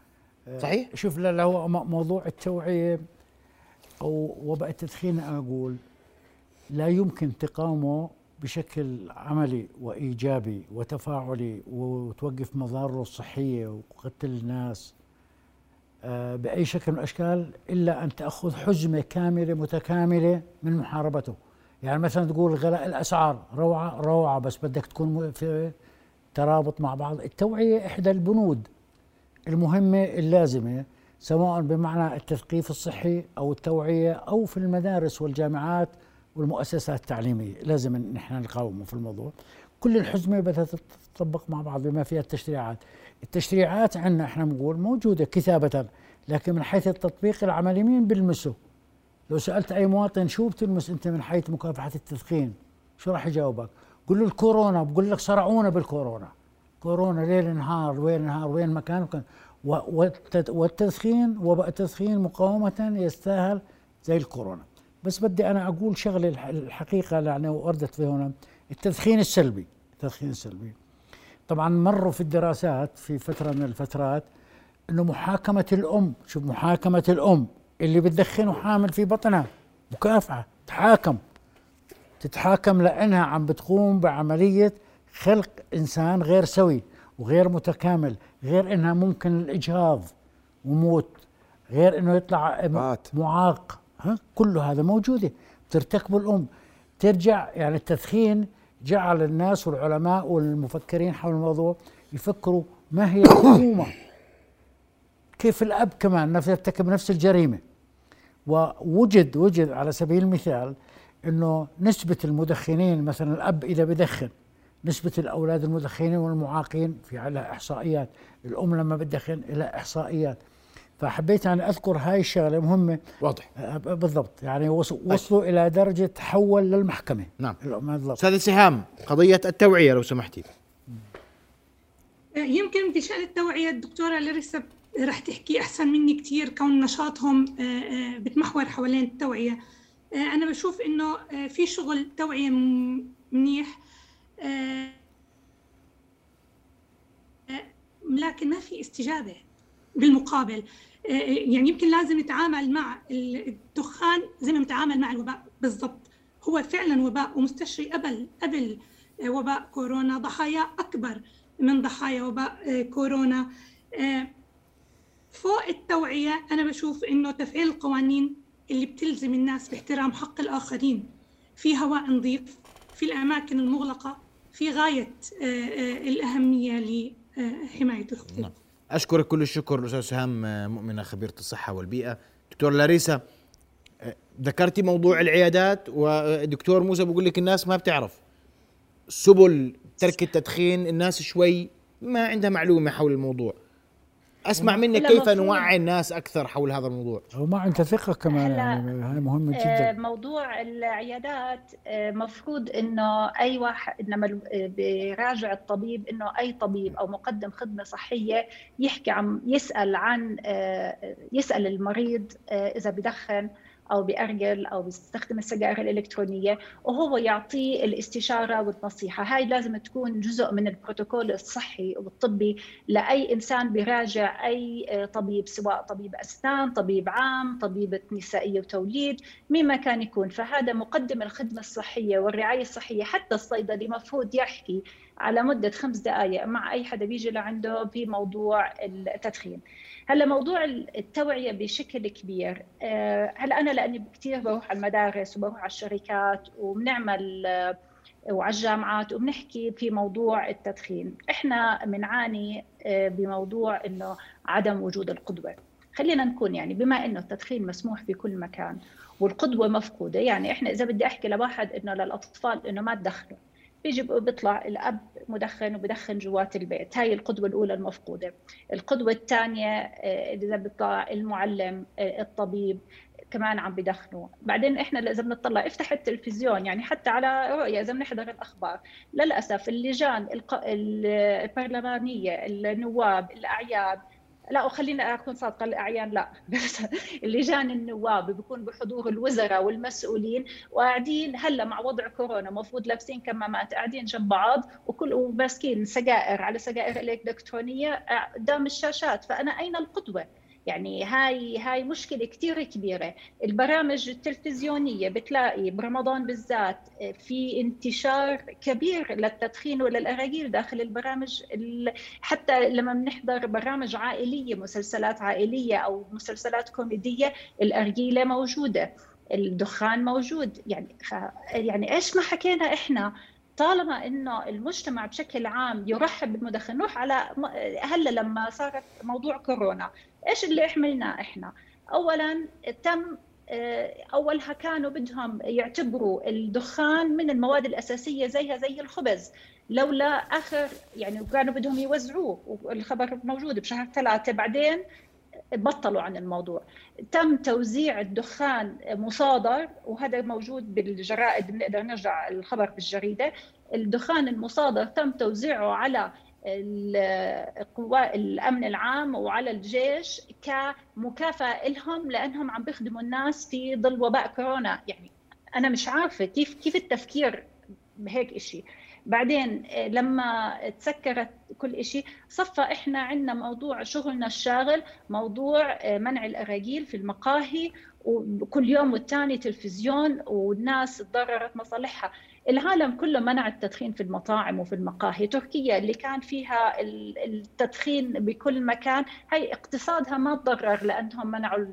صحيح؟ شوف لا هو موضوع التوعية أو وباء التدخين أقول لا يمكن تقاومه بشكل عملي وإيجابي وتفاعلي وتوقف مضاره الصحية وقتل الناس آه، بأي شكل من الأشكال إلا أن تأخذ حزمة كاملة متكاملة من محاربته. يعني مثلا تقول غلاء الأسعار روعة روعة بس بدك تكون في ترابط مع بعض. التوعية إحدى البنود المهمة اللازمة سواء بمعنى التثقيف الصحي أو التوعية أو في المدارس والجامعات والمؤسسات التعليمية. لازم نحن نقاومه في الموضوع. كل الحزمة بدها تطبق مع بعض بما فيها التشريعات. التشريعات عندنا إحنا بنقول موجودة كتابة لكن من حيث التطبيق العملي مين بيلمسه؟ لو سألت أي مواطن شو بتلمس أنت من حيث مكافحة التدخين؟ شو راح يجاوبك؟ قل له الكورونا بقول لك صرعونا بالكورونا. كورونا ليل نهار وين نهار وين مكان والتدخين وباء التدخين مقاومة يستاهل زي الكورونا. بس بدي أنا أقول شغلة الحقيقة يعني وردت في هنا. التدخين السلبي التدخين السلبي. طبعا مروا في الدراسات في فترة من الفترات إنه محاكمة الأم شوف محاكمة الأم. اللي بتدخن وحامل في بطنها. مكافحة تحاكم. تتحاكم لأنها عم بتقوم بعملية خلق إنسان غير سوي وغير متكامل غير إنها ممكن الإجهاض وموت غير إنه يطلع معاق. ها؟ كله هذا موجودة. بترتكبه الأم. ترجع يعني التدخين جعل الناس والعلماء والمفكرين حول الموضوع يفكروا ما هي العقومة كيف الأب كمان نفس يرتكب نفس الجريمة. ووجد وجد على سبيل المثال أنه نسبة المدخنين مثلا الأب إذا بدخن نسبة الأولاد المدخنين والمعاقين في على إحصائيات الأم لما بتدخن إلى إحصائيات. فحبيت أن أذكر هاي الشغلة مهمة. واضح. آه، بالضبط. يعني وصلوا طيب. إلى درجة تحول للمحكمة. نعم. أستاذ سهام قضية التوعية لو سمحتي. آه، يمكن بشأن التوعية الدكتورة لاريسا رح تحكي أحسن مني كثير كون نشاطهم آه، بتمحور حوالين التوعية. أنا بشوف إنه في شغل توعية منيح لكن ما في استجابة بالمقابل. يعني يمكن لازم نتعامل مع الدخان زي ما نتعامل مع الوباء. بالضبط. هو فعلا وباء ومستشري قبل قبل وباء كورونا. ضحايا أكبر من ضحايا وباء كورونا. فوق التوعية أنا بشوف إنه تفعيل القوانين اللي بتلزم الناس باحترام حق الآخرين. في هواء نظيف في الأماكن المغلقة في غاية الأهمية لحماية الخطوط نعم. أشكرك كل الشكر الأستاذ سهام مؤمنة خبيرة الصحة والبيئة. دكتور لاريسا ذكرتي موضوع العيادات ودكتور موسى بيقول لك الناس ما بتعرف. سبل ترك التدخين الناس شوي ما عندها معلومة حول الموضوع. أسمع منك كيف نوعي الناس أكثر حول هذا الموضوع. وما عندها ثقة كمان يعني هاي مهمة آه، جدا. موضوع العيادات آه، مفروض إنه أي واحد إنما بيراجع الطبيب إنه أي طبيب أو مقدم خدمة صحية يحكي عن يسأل عن آه، يسأل المريض إذا بدخن أو بأرجل أو بيستخدم السجائر الإلكترونية وهو يعطيه الاستشارة والنصيحة. هاي لازم تكون جزء من البروتوكول الصحي والطبي لأي إنسان بيراجع أي طبيب سواء طبيب أسنان طبيب عام طبيبه نسائية وتوليد مين ما كان يكون. فهذا مقدم الخدمة الصحية والرعاية الصحية حتى الصيدلي مفروض يحكي على مدة خمس دقائق مع أي حدا بيجي لعنده بموضوع التدخين. هلا موضوع التوعية بشكل كبير. آه، هلا أنا لأني كثير بروح على المدارس وبروح على الشركات وبنعمل آه، وعلى الجامعات وبنحكي في موضوع التدخين. إحنا بنعاني آه، بموضوع إنه عدم وجود القدوة. خلينا نكون يعني بما إنه التدخين مسموح في كل مكان والقدوة مفقودة يعني إحنا إذا بدي أحكي لواحد إنه للأطفال إنه ما تدخنوا. بيجي بيطلع الأب مدخن وبدخن جوات البيت. هاي القدوة الأولى المفقودة. القدوة الثانية آه، إذا بيطلع المعلم آه، الطبيب كمان عم بدخنوا بعدين إحنا إذا بنطلع افتح التلفزيون يعني حتى على رؤية إذا بنحضر الأخبار. للأسف اللجان البرلمانية النواب الأعياد لا وخلينا أكون صادقة الأعيان لا اللجان النواب بيكون بحضور الوزراء والمسؤولين وقاعدين هلأ مع وضع كورونا المفروض لابسين كمامات قاعدين جنب بعض وكل وماسكين سجائر على سجائر إلكترونية قدام الشاشات فأنا أين القدوة؟ يعني هاي هاي مشكلة كثير كبيرة. البرامج التلفزيونية بتلاقي برمضان بالذات في انتشار كبير للتدخين وللأراجيل داخل البرامج حتى لما بنحضر برامج عائلية مسلسلات عائلية أو مسلسلات كوميدية الأرجيلة موجودة الدخان موجود. يعني يعني إيش ما حكينا إحنا طالما إنه المجتمع بشكل عام يرحب بالمدخن نروح على هلأ لما صارت موضوع كورونا إيش اللي عملناه إحنا؟ اولا تم آه، أولها كانوا بدهم يعتبروا الدخان من المواد الأساسية زيها زي الخبز لولا آخر يعني كانوا بدهم يوزعوه والخبر موجود بشهر ثلاثة بعدين بطلوا عن الموضوع. تم توزيع الدخان مصادر وهذا موجود بالجرائد بنقدر نرجع الخبر بالجريدة. الدخان المصادر تم توزيعه على قوى الأمن العام وعلى الجيش كمكافأة لهم لأنهم عم بيخدموا الناس في ظل وباء كورونا. يعني أنا مش عارفة كيف كيف التفكير بهيك شيء بعدين لما تسكرت كل شيء صفى إحنا عندنا موضوع شغلنا الشاغل موضوع منع الأراجيل في المقاهي وكل يوم والتاني تلفزيون والناس تضررت مصالحها. العالم كله منع التدخين في المطاعم وفي المقاهي. تركيا اللي كان فيها التدخين بكل مكان هي اقتصادها ما تضرر لأنهم منعوا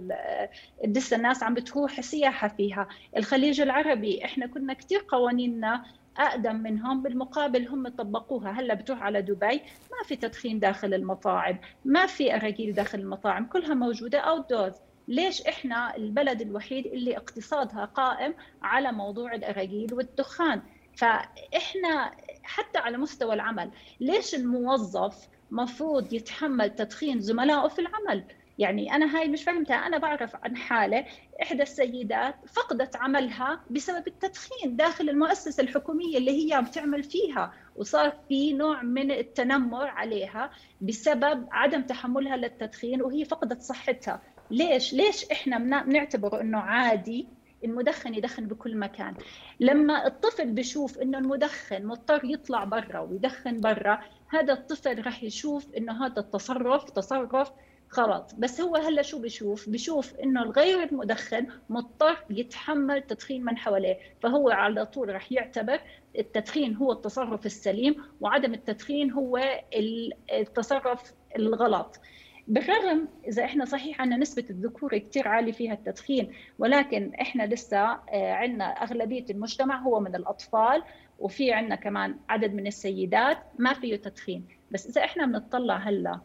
لسه الناس عم بتروح سياحة فيها. الخليج العربي إحنا كنا كثير قوانيننا أقدم منهم بالمقابل هم طبقوها. هلأ بتروح على دبي ما في تدخين داخل المطاعم ما في أراجيل داخل المطاعم كلها موجودة اوت دورز ليش إحنا البلد الوحيد اللي اقتصادها قائم على موضوع الأراجيل والدخان؟ فإحنا حتى على مستوى العمل ليش الموظف مفروض يتحمل تدخين زملائه في العمل؟ يعني أنا هاي مش فهمتها. أنا بعرف عن حاله إحدى السيدات فقدت عملها بسبب التدخين داخل المؤسسة الحكومية اللي هي بتعمل فيها. وصار في نوع من التنمر عليها بسبب عدم تحملها للتدخين وهي فقدت صحتها. ليش؟ ليش إحنا بنعتبره إنه عادي المدخن يدخن بكل مكان؟ لما الطفل بشوف إنه المدخن مضطر يطلع برا ويدخن برا هذا الطفل راح يشوف إنه هذا التصرف تصرف غلط بس هو هلا شو بشوف بشوف إنه الغير المدخن مضطر يتحمل تدخين من حواليه فهو على طول راح يعتبر التدخين هو التصرف السليم وعدم التدخين هو التصرف الغلط. بالرغم إذا إحنا صحيح عندنا نسبة الذكور كثير عالية فيها التدخين ولكن إحنا لسه آه، عندنا أغلبية المجتمع هو من الأطفال وفي عندنا كمان عدد من السيدات ما فيه تدخين. بس إذا إحنا بنطلع هلا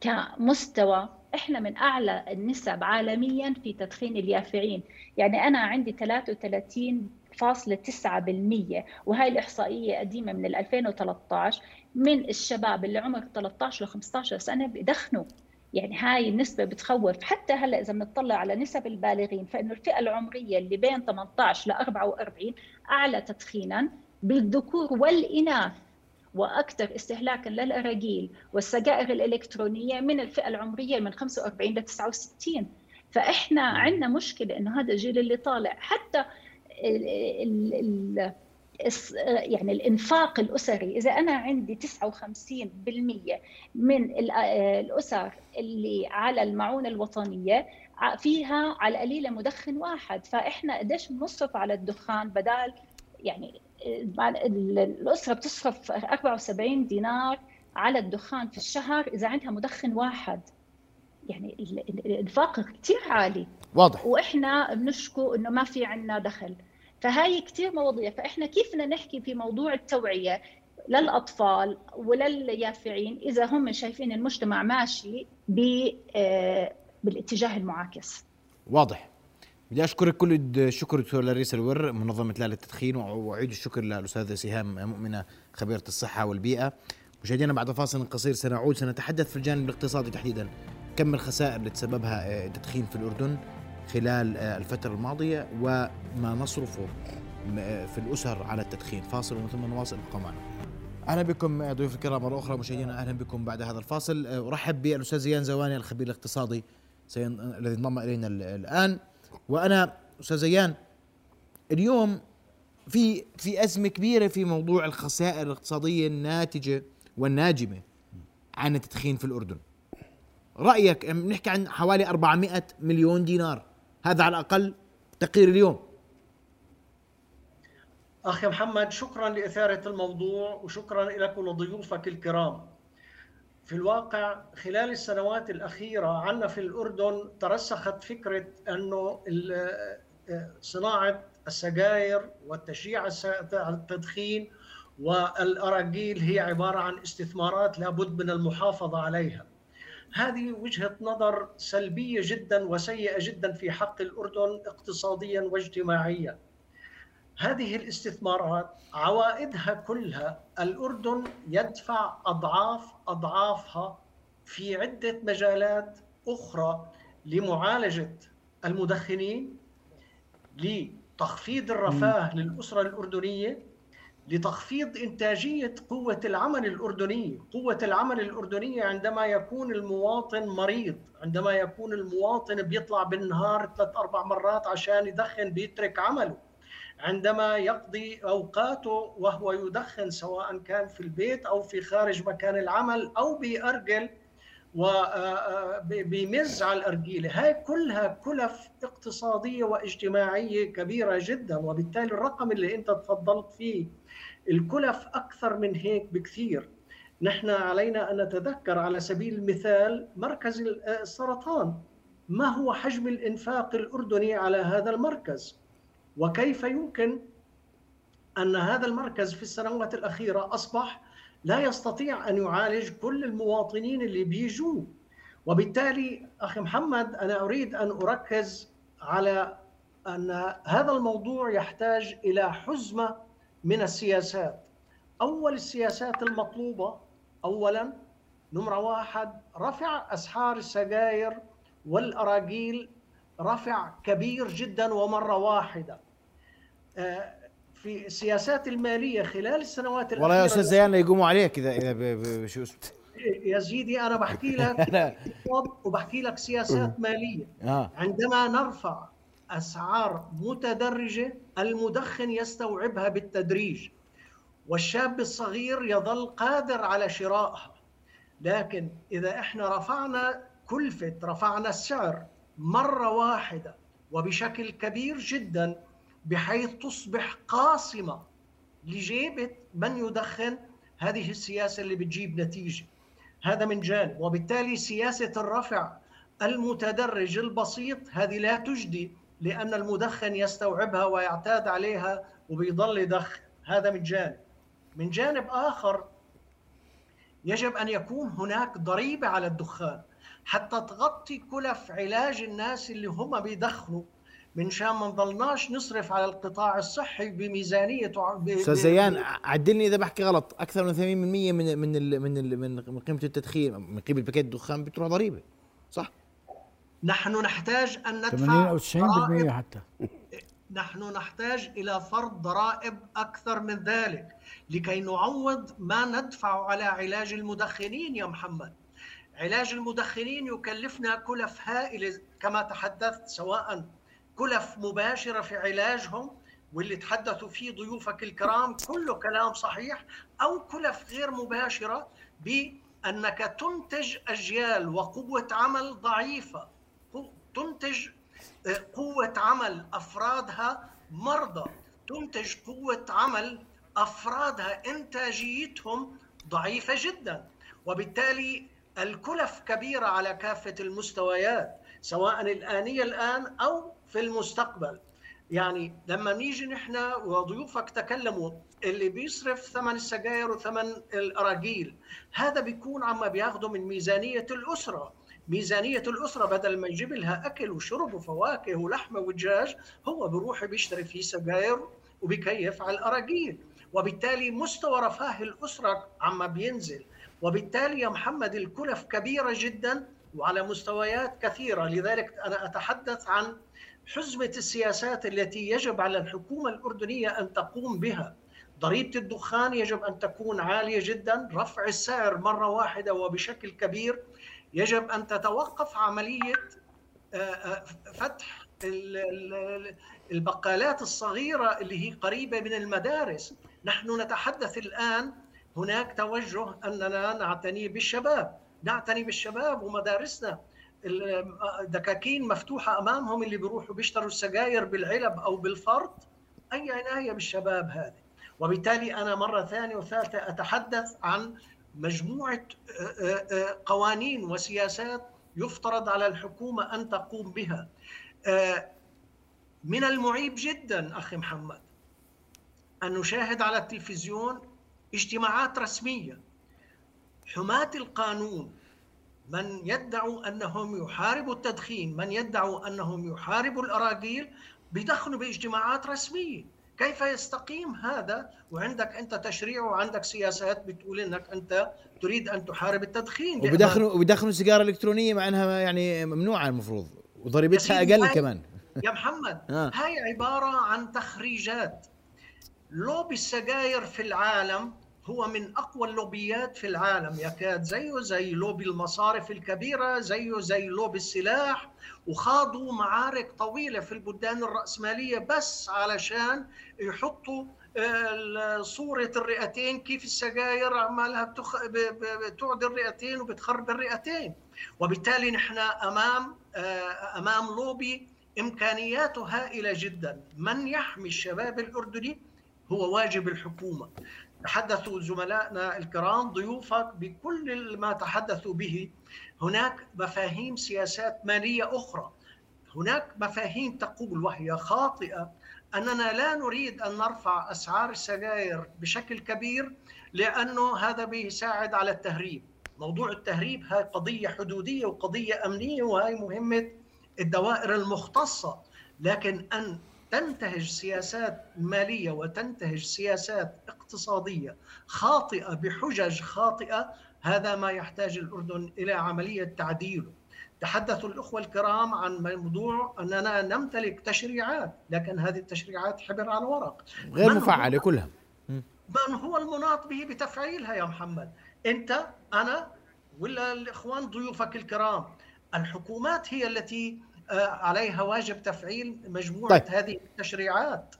كمستوى إحنا من أعلى النسب عالميا في تدخين اليافعين. يعني أنا عندي 33.9% وهي الإحصائية قديمة من 2013 من الشباب اللي عمر 13 ل 15 سنة بيدخنوا. يعني هاي النسبة بتخوف. حتى هلأ إذا بنطلع على نسب البالغين فإنه الفئة العمرية اللي بين 18 ل 44 أعلى تدخينا بالذكور والإناث. وأكثر استهلاكا للأراجيل والسجائر الإلكترونية من الفئة العمرية من 45 ل 69 فإحنا عندنا مشكلة إنه هذا الجيل اللي طالع حتى ال ال ال يعني الإنفاق الأسري إذا أنا عندي 59% من الأسر اللي على المعونة الوطنية فيها على القليله مدخن واحد. فإحنا قديش بنصرف على الدخان بدال يعني الأسرة بتصرف 74 دينار على الدخان في الشهر إذا عندها مدخن واحد. يعني الانفاق كثير عالي. واضح. وإحنا بنشكو إنه ما في عندنا دخل. فهاي كثير مواضيع. فإحنا كيف بدنا نحكي في موضوع التوعية للأطفال ولليافعين إذا هم شايفين المجتمع ماشي آه، بالاتجاه المعاكس؟ واضح. بدي أشكرك كل الشكر دكتور لاريس الور منظمة لا للتدخين وأعيد الشكر للأستاذة سهام مؤمنة خبيرة الصحة والبيئة. مشاهدينا بعد فاصل قصير سنعود سنتحدث في الجانب الاقتصادي تحديدا. كم الخسائر اللي تسببها آه، التدخين في الأردن خلال آه، الفترة الماضية وما نصرفه آه، في الأسر على التدخين؟ فاصل ومن ثم نواصل ابقوا معنا أهلا بكم ضيوف الكرام مرة أخرى. مشاهدينا أهلا بكم بعد هذا الفاصل. أرحب بالأستاذ زيان زواني الخبير الاقتصادي الذي انضم إلينا الآن. وأنا أستاذ زيان اليوم في في أزمة كبيرة في موضوع الخسائر الاقتصادية الناتجة والناجمة عن التدخين في الأردن. رأيك بنحكي عن حوالي 400 مليون دينار هذا على الأقل تقرير اليوم. أخي محمد شكرا لإثارة الموضوع وشكرا لك ولضيوفك الكرام. في الواقع خلال السنوات الأخيرة عندنا في الأردن ترسخت فكرة أنه صناعة السجاير والتشجيع التدخين والأراجيل هي عبارة عن استثمارات لابد من المحافظة عليها. هذه وجهة نظر سلبية جدا وسيئة جدا في حق الأردن اقتصاديا واجتماعيا. هذه الاستثمارات عوائدها كلها الأردن يدفع أضعاف أضعافها في عدة مجالات أخرى لمعالجة المدخنين لتخفيض الرفاه للأسرة الأردنية لتخفيض إنتاجية قوة العمل الأردنية، قوة العمل الأردنية عندما يكون المواطن مريض، عندما يكون المواطن بيطلع بالنهار ثلاث أربع مرات عشان يدخن بيترك عمله. عندما يقضي أوقاته وهو يدخن سواء كان في البيت أو في خارج مكان العمل أو بيأرجل وبيمز على الأرجيلة هاي كلها كلف اقتصادية واجتماعية كبيرة جدا وبالتالي الرقم اللي أنت تفضلت فيه الكلف أكثر من هيك بكثير. نحن علينا أن نتذكر على سبيل المثال مركز السرطان. ما هو حجم الإنفاق الأردني على هذا المركز؟ وكيف يمكن أن هذا المركز في السنوات الأخيرة أصبح لا يستطيع أن يعالج كل المواطنين اللي بيجوا؟ وبالتالي أخي محمد أنا أريد أن أركز على أن هذا الموضوع يحتاج إلى حزمة من السياسات. أول السياسات المطلوبة أولا نمرة واحد رفع أسعار السجاير والأراجيل رفع كبير جدا ومرة واحدة. في السياسات المالية خلال السنوات الاخيره والله يا أستاذ زيان يقوموا عليك اذا إذا شو اسمه. يا سيدي أنا بحكي لك وبحكي لك سياسات مالية. آه. عندما نرفع أسعار متدرجة المدخن يستوعبها بالتدريج والشاب الصغير يظل قادر على شرائها. لكن إذا إحنا رفعنا كلفة رفعنا السعر مرة واحدة وبشكل كبير جدا بحيث تصبح قاصمة لجيبة من يدخن هذه السياسة اللي بتجيب نتيجة. هذا من جانب. وبالتالي سياسة الرفع المتدرج البسيط هذه لا تجدي لأن المدخن يستوعبها ويعتاد عليها وبيضل يدخن. هذا من جانب. من جانب آخر يجب أن يكون هناك ضريبة على الدخان حتى تغطي كلف علاج الناس اللي هم بيدخنوا. من شان ما نضلناش نصرف على القطاع الصحي بميزانية أستاذ زيان عدلني إذا بحكي غلط. أكثر من 80% من من ال من ال من قيمة التدخين من قيمة باكيت الدخان بتروح ضريبة صح؟ نحن نحتاج أن ندفع 80 أو 90% حتى. نحن نحتاج إلى فرض ضرائب أكثر من ذلك لكي نعوض ما ندفع على علاج المدخنين يا محمد. علاج المدخنين يكلفنا كلف هائلة كما تحدثت سواء كلف مباشرة في علاجهم واللي تحدثوا فيه ضيوفك الكرام كله كلام صحيح أو كلف غير مباشرة بأنك تنتج أجيال وقوة عمل ضعيفة. تنتج آه، قوة عمل أفرادها مرضى. تنتج قوة عمل أفرادها إنتاجيتهم ضعيفة جدا. وبالتالي الكلف كبيرة على كافة المستويات سواء الآنية الآن أو في المستقبل. يعني لما نيجي نحن وضيوفك تكلموا اللي بيصرف ثمن السجاير وثمن الأراجيل هذا بيكون عم بياخده من ميزانية الأسرة. ميزانية الأسرة بدل ما يجيب لها أكل وشرب وفواكه ولحمه ودجاج هو بيروح بيشتري فيه سجاير وبيكيف على الأراجيل. وبالتالي مستوى رفاه الأسرة عم بينزل. وبالتالي يا محمد الكلف كبيرة جدا وعلى مستويات كثيرة. لذلك أنا أتحدث عن حزمة السياسات التي يجب على الحكومة الأردنية أن تقوم بها. ضريبة الدخان يجب أن تكون عالية جدا. رفع السعر مرة واحدة وبشكل كبير. يجب أن تتوقف عملية آه، آه، فتح البقالات الصغيرة اللي هي قريبة من المدارس. نحن نتحدث الآن. هناك توجه أننا نعتني بالشباب. نعتني بالشباب ومدارسنا. الدكاكين مفتوحة أمامهم اللي بيروحوا بيشتروا السجاير بالعلب أو بالفرد أي عناية بالشباب هذا وبالتالي أنا مرة ثانية وثالثة أتحدث عن مجموعة قوانين وسياسات يفترض على الحكومة أن تقوم بها. من المعيب جدا أخي محمد أن نشاهد على التلفزيون اجتماعات رسمية. حماة القانون من يدعوا أنهم يحاربوا التدخين، من يدعوا أنهم يحاربوا الأراجيل بيدخلوا باجتماعات رسمية، كيف يستقيم هذا؟ وعندك أنت تشريع وعندك سياسات بتقول إنك أنت تريد أن تحارب التدخين. وبيدخنوا وبيدخنوا سيجارة إلكترونية مع إنها يعني ممنوعة المفروض. وضريبتها أقل كمان. يا محمد آه. هاي عبارة عن تخريجات. لوبي السجاير في العالم هو من أقوى اللوبيات في العالم يكاد زيه زي لوبي المصارف الكبيرة زيه زي لوبي السلاح وخاضوا معارك طويلة في البلدان الرأسمالية بس علشان يحطوا آه، صورة الرئتين كيف السجاير عمالها بتخ... بتعد الرئتين وبتخرب الرئتين. وبالتالي نحن أمام آه، أمام لوبي إمكانياته هائلة جدا. من يحمي الشباب الأردني هو واجب الحكومة. تحدثوا زملائنا الكرام ضيوفك بكل ما تحدثوا به. هناك مفاهيم سياسات مالية أخرى. هناك مفاهيم تقول وهي خاطئة أننا لا نريد أن نرفع أسعار السجاير بشكل كبير لأنه هذا بيساعد على التهريب. موضوع التهريب هاي قضية حدودية وقضية أمنية وهي مهمة الدوائر المختصة. لكن أن تنتهج سياسات مالية وتنتهج سياسات اقتصادية خاطئة بحجج خاطئة هذا ما يحتاج الأردن إلى عملية تعديله. تحدث الأخوة الكرام عن موضوع أننا نمتلك تشريعات، لكن هذه التشريعات حبر على ورق. غير مفعله كلها. من هو المناط به بتفعيلها يا محمد؟ أنت أنا ولا الإخوان ضيوفك الكرام. الحكومات هي التي آه، عليها واجب تفعيل مجموعة طيب. هذه التشريعات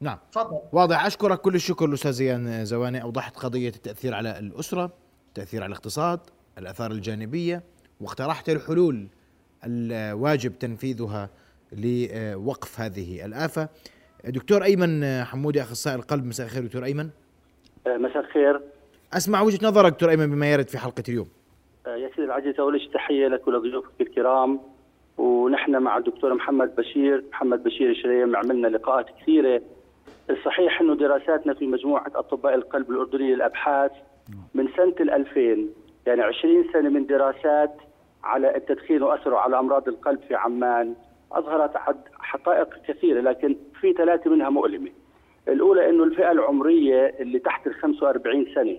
نعم. تفضل. واضح. أشكرك كل الشكر الاستاذ زيان زواني. أوضحت قضية التأثير على الأسرة التأثير على الاقتصاد الآثار الجانبية واقترحت الحلول الواجب تنفيذها لوقف هذه الآفة. دكتور أيمن حمودي أخصائي القلب. مساء الخير دكتور أيمن. آه، مساء الخير. أسمع وجهة نظرك دكتور أيمن بما يرد في حلقة اليوم. آه، يا سيدي العزيز اول شيء تحية لك ولضيوفك الكرام. ونحن مع الدكتور محمد بشير. محمد بشير شريم عملنا لقاءات كثيرة الصحيح أنه دراساتنا في مجموعة أطباء القلب الاردنيه للأبحاث من سنة ال 2000 يعني 20 سنة من دراسات على التدخين واثره على أمراض القلب في عمان أظهرت حقائق كثيرة لكن في ثلاثة منها مؤلمة. الأولى أنه الفئة العمرية اللي تحت ال 45 سنة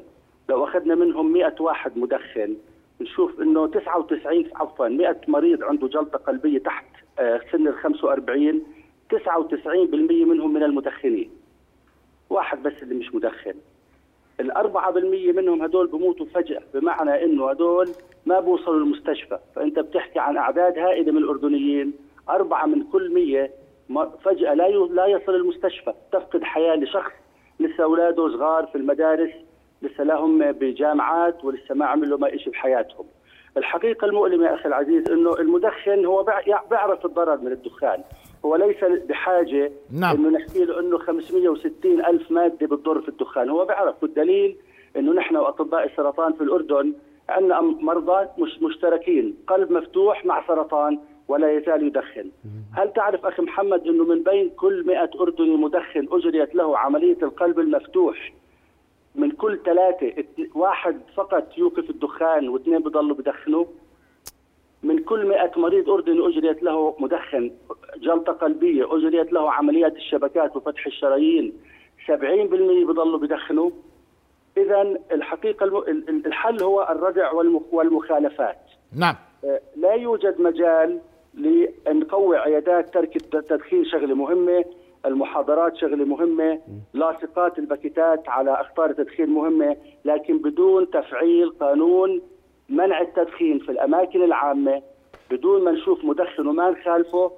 لو أخذنا منهم 100 واحد مدخن نشوف إنه 99 عفوا 100 مريض عنده جلطة قلبية تحت آه، سن ال 45 99% منهم من المدخنين. واحد بس اللي مش مدخن. ال 4% منهم هدول بموتوا فجأة بمعنى إنه هدول ما بوصلوا المستشفى فأنت بتحكي عن أعداد هائلة من الأردنيين أربعة من كل مية فجأة لا لا يصل المستشفى تفقد حياة لشخص. لسه أولاده صغار في المدارس لسه لهم بجامعات ولسه ما عملوا ما شيء بحياتهم. الحقيقة المؤلمة يا أخي العزيز أنه المدخن هو بيعرف الضرر من الدخان. هو ليس بحاجة نعم. أنه نحكي له أنه 560 ألف مادة بتضر في الدخان. هو بيعرف والدليل أنه نحن وأطباء السرطان في الأردن عندنا مرضى مش مشتركين قلب مفتوح مع سرطان ولا يزال يدخن. هل تعرف أخي محمد أنه من بين كل 100 أردني مدخن أجريت له عملية القلب المفتوح من كل ثلاثة واحد فقط يوقف الدخان واثنين بضلوا بدخنوا؟ كل 100 مريض أردني أجريت له مدخن جلطة قلبية أجريت له عمليات الشبكات وفتح الشرايين. 70% بضلوا بدخنوا. إذا الحقيقة الحل هو الردع والمخالفات. نعم. آه، لا يوجد مجال لنقوي عيادات ترك التدخين شغلة مهمة المحاضرات شغلة مهمة لاصقات الباكيتات على أخطار التدخين مهمة لكن بدون تفعيل قانون منع التدخين في الأماكن العامة. بدون ما نشوف مدخن وما نخالفه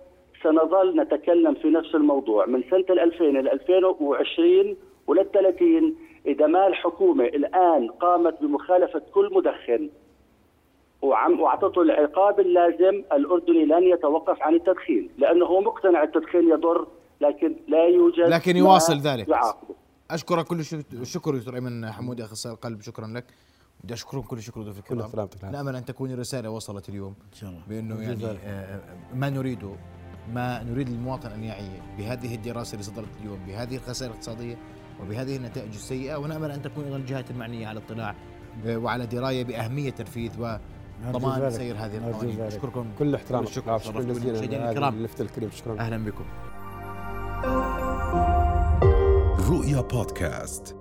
سنظل نتكلم في نفس الموضوع. من سنة 2000 ل 2020 ولل 30 إذا ما الحكومة الآن قامت بمخالفة كل مدخن وعم وأعطته العقاب اللازم الأردني لن يتوقف عن التدخين لأنه هو مقتنع التدخين يضر لكن لا يوجد لكن يواصل ذلك. يعاقبه. أشكرك كل الشكر دكتور أيمن حمودي اخصائي القلب شكرا لك. بدي أشكركم كل الشكر ضيوف الكرام. نامل ان تكون الرساله وصلت اليوم. إن شاء الله. بأنه يعني آه، ما نريده ما نريد للمواطن أن يعي بهذه الدراسة اللي صدرت اليوم بهذه الخسائر الاقتصادية وبهذه النتائج السيئة. ونامل أن تكون أيضا الجهات المعنية على اطلاع وعلى دراية بأهمية تنفيذ وضمان سير هذه القوانين. أشكركم. كل احترام. شكرا جزيلا الكرام. اللفت الكريم. شكرا. أهلا بكم. رؤيا بودكاست.